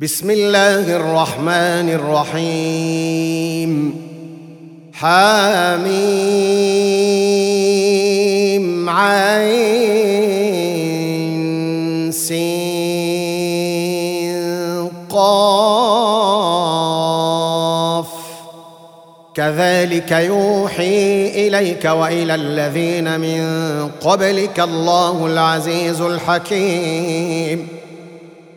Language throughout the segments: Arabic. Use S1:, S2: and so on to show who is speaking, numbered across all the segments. S1: بسم الله الرحمن الرحيم حاميم عين سين قاف كذلك يوحي اليك والى الذين من قبلك الله العزيز الحكيم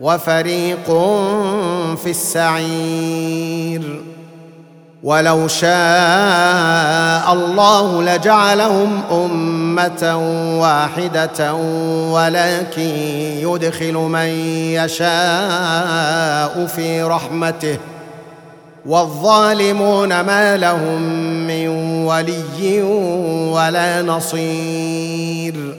S1: وفريق في السعير ولو شاء الله لجعلهم امه واحده ولكن يدخل من يشاء في رحمته والظالمون ما لهم من ولي ولا نصير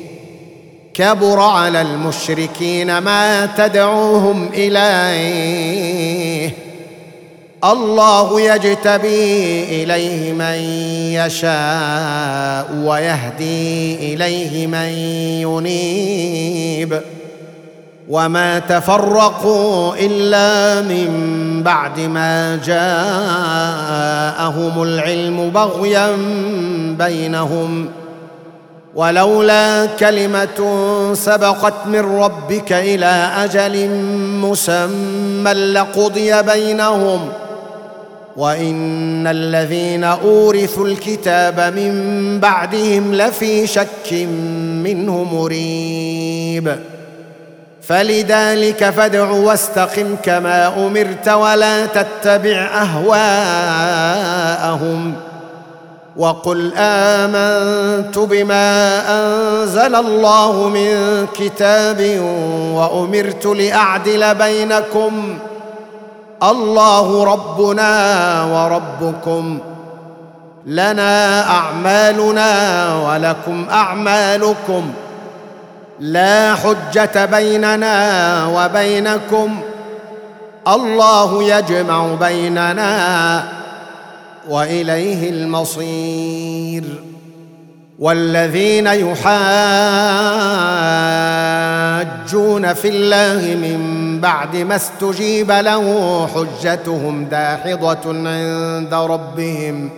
S1: كبر على المشركين ما تدعوهم اليه الله يجتبي اليه من يشاء ويهدي اليه من ينيب وما تفرقوا الا من بعد ما جاءهم العلم بغيا بينهم ولولا كلمه سبقت من ربك الى اجل مسمى لقضي بينهم وان الذين اورثوا الكتاب من بعدهم لفي شك منه مريب فلذلك فادع واستقم كما امرت ولا تتبع اهواءهم وقل امنت بما انزل الله من كتاب وامرت لاعدل بينكم الله ربنا وربكم لنا اعمالنا ولكم اعمالكم لا حجه بيننا وبينكم الله يجمع بيننا واليه المصير والذين يحاجون في الله من بعد ما استجيب له حجتهم داحضه عند ربهم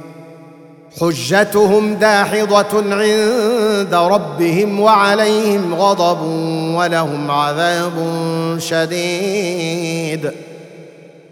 S1: حجتهم داحضه عند ربهم وعليهم غضب ولهم عذاب شديد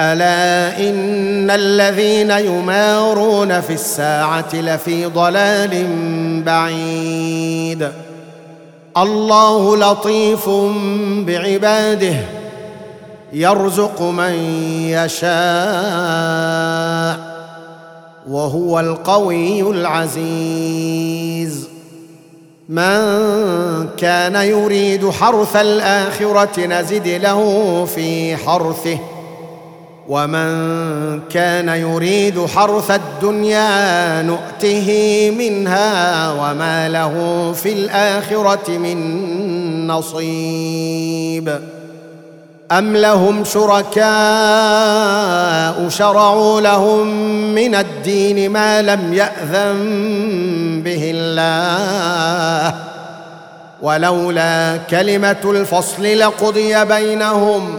S1: الا ان الذين يمارون في الساعه لفي ضلال بعيد الله لطيف بعباده يرزق من يشاء وهو القوي العزيز من كان يريد حرث الاخره نزد له في حرثه ومن كان يريد حرث الدنيا نؤته منها وما له في الاخره من نصيب ام لهم شركاء شرعوا لهم من الدين ما لم ياذن به الله ولولا كلمه الفصل لقضي بينهم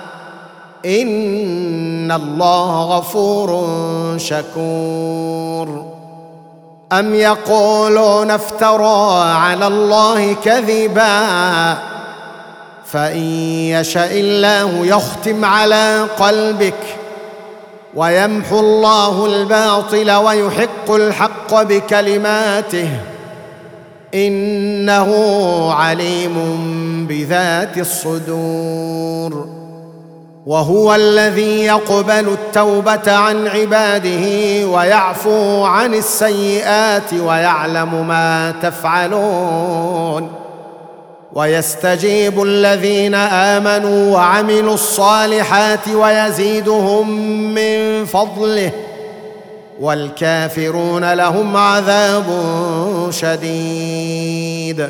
S1: ان الله غفور شكور ام يقولون افترى على الله كذبا فان يشاء الله يختم على قلبك ويمحو الله الباطل ويحق الحق بكلماته انه عليم بذات الصدور وهو الذي يقبل التوبه عن عباده ويعفو عن السيئات ويعلم ما تفعلون ويستجيب الذين امنوا وعملوا الصالحات ويزيدهم من فضله والكافرون لهم عذاب شديد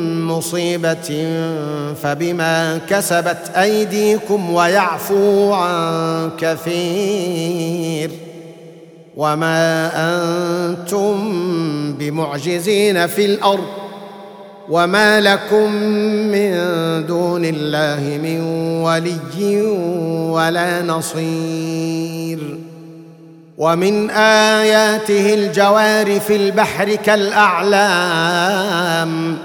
S1: مصيبه فبما كسبت ايديكم ويعفو عن كثير وما انتم بمعجزين في الارض وما لكم من دون الله من ولي ولا نصير ومن اياته الجوار في البحر كالاعلام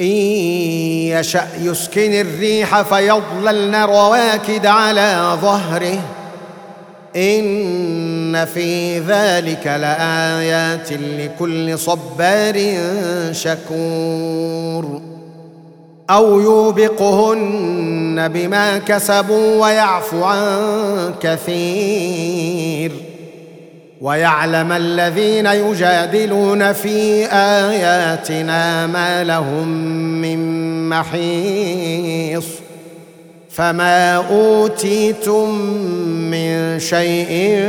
S1: ان يشا يسكن الريح فيضللن رواكد على ظهره ان في ذلك لايات لكل صبار شكور او يوبقهن بما كسبوا ويعفو عن كثير ويعلم الذين يجادلون في اياتنا ما لهم من محيص فما اوتيتم من شيء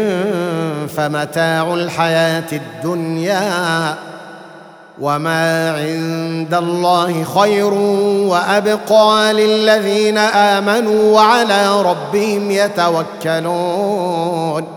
S1: فمتاع الحياه الدنيا وما عند الله خير وابقى للذين امنوا وعلى ربهم يتوكلون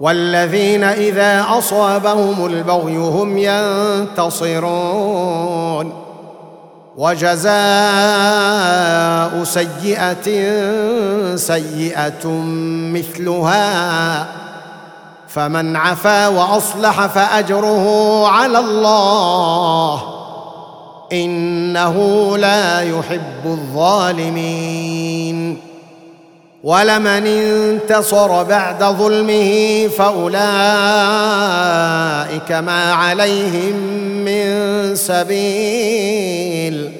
S1: والذين اذا اصابهم البغي هم ينتصرون وجزاء سيئه سيئه مثلها فمن عفا واصلح فاجره على الله انه لا يحب الظالمين ولمن انتصر بعد ظلمه فاولئك ما عليهم من سبيل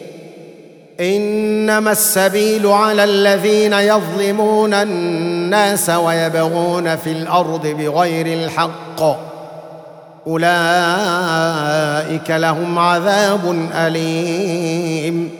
S1: انما السبيل على الذين يظلمون الناس ويبغون في الارض بغير الحق اولئك لهم عذاب اليم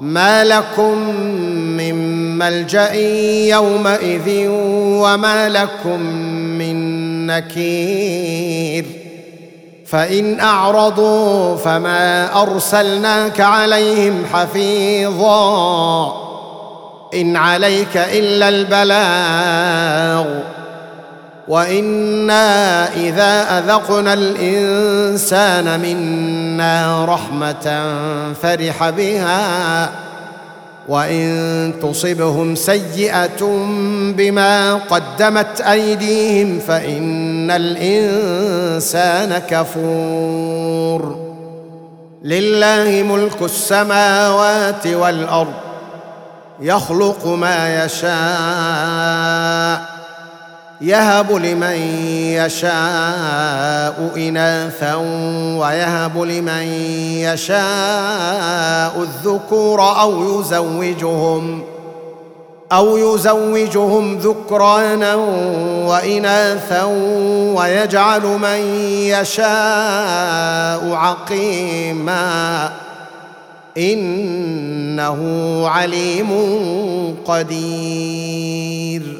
S1: ما لكم من ملجا يومئذ وما لكم من نكير فان اعرضوا فما ارسلناك عليهم حفيظا ان عليك الا البلاغ وانا اذا اذقنا الانسان منا رحمه فرح بها وان تصبهم سيئه بما قدمت ايديهم فان الانسان كفور لله ملك السماوات والارض يخلق ما يشاء يهب لمن يشاء اناثا ويهب لمن يشاء الذكور او يزوجهم او يزوجهم ذكرانا واناثا ويجعل من يشاء عقيما انه عليم قدير